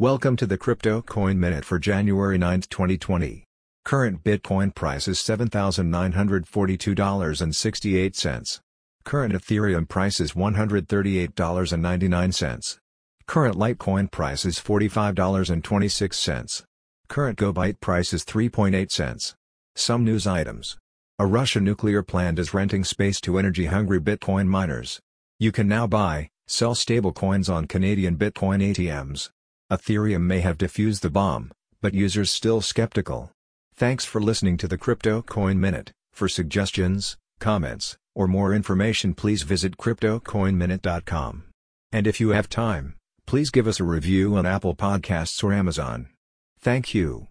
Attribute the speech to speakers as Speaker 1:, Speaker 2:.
Speaker 1: Welcome to the Crypto Coin Minute for January 9, 2020. Current Bitcoin price is $7,942.68. Current Ethereum price is $138.99. Current Litecoin price is $45.26. Current GoByte price is 3.8 cents. Some news items. A Russian nuclear plant is renting space to energy-hungry Bitcoin miners. You can now buy, sell stablecoins on Canadian Bitcoin ATMs. Ethereum may have defused the bomb, but users still skeptical. Thanks for listening to the Crypto Coin Minute. For suggestions, comments, or more information please visit cryptocoinminute.com. And if you have time, please give us a review on Apple Podcasts or Amazon. Thank you.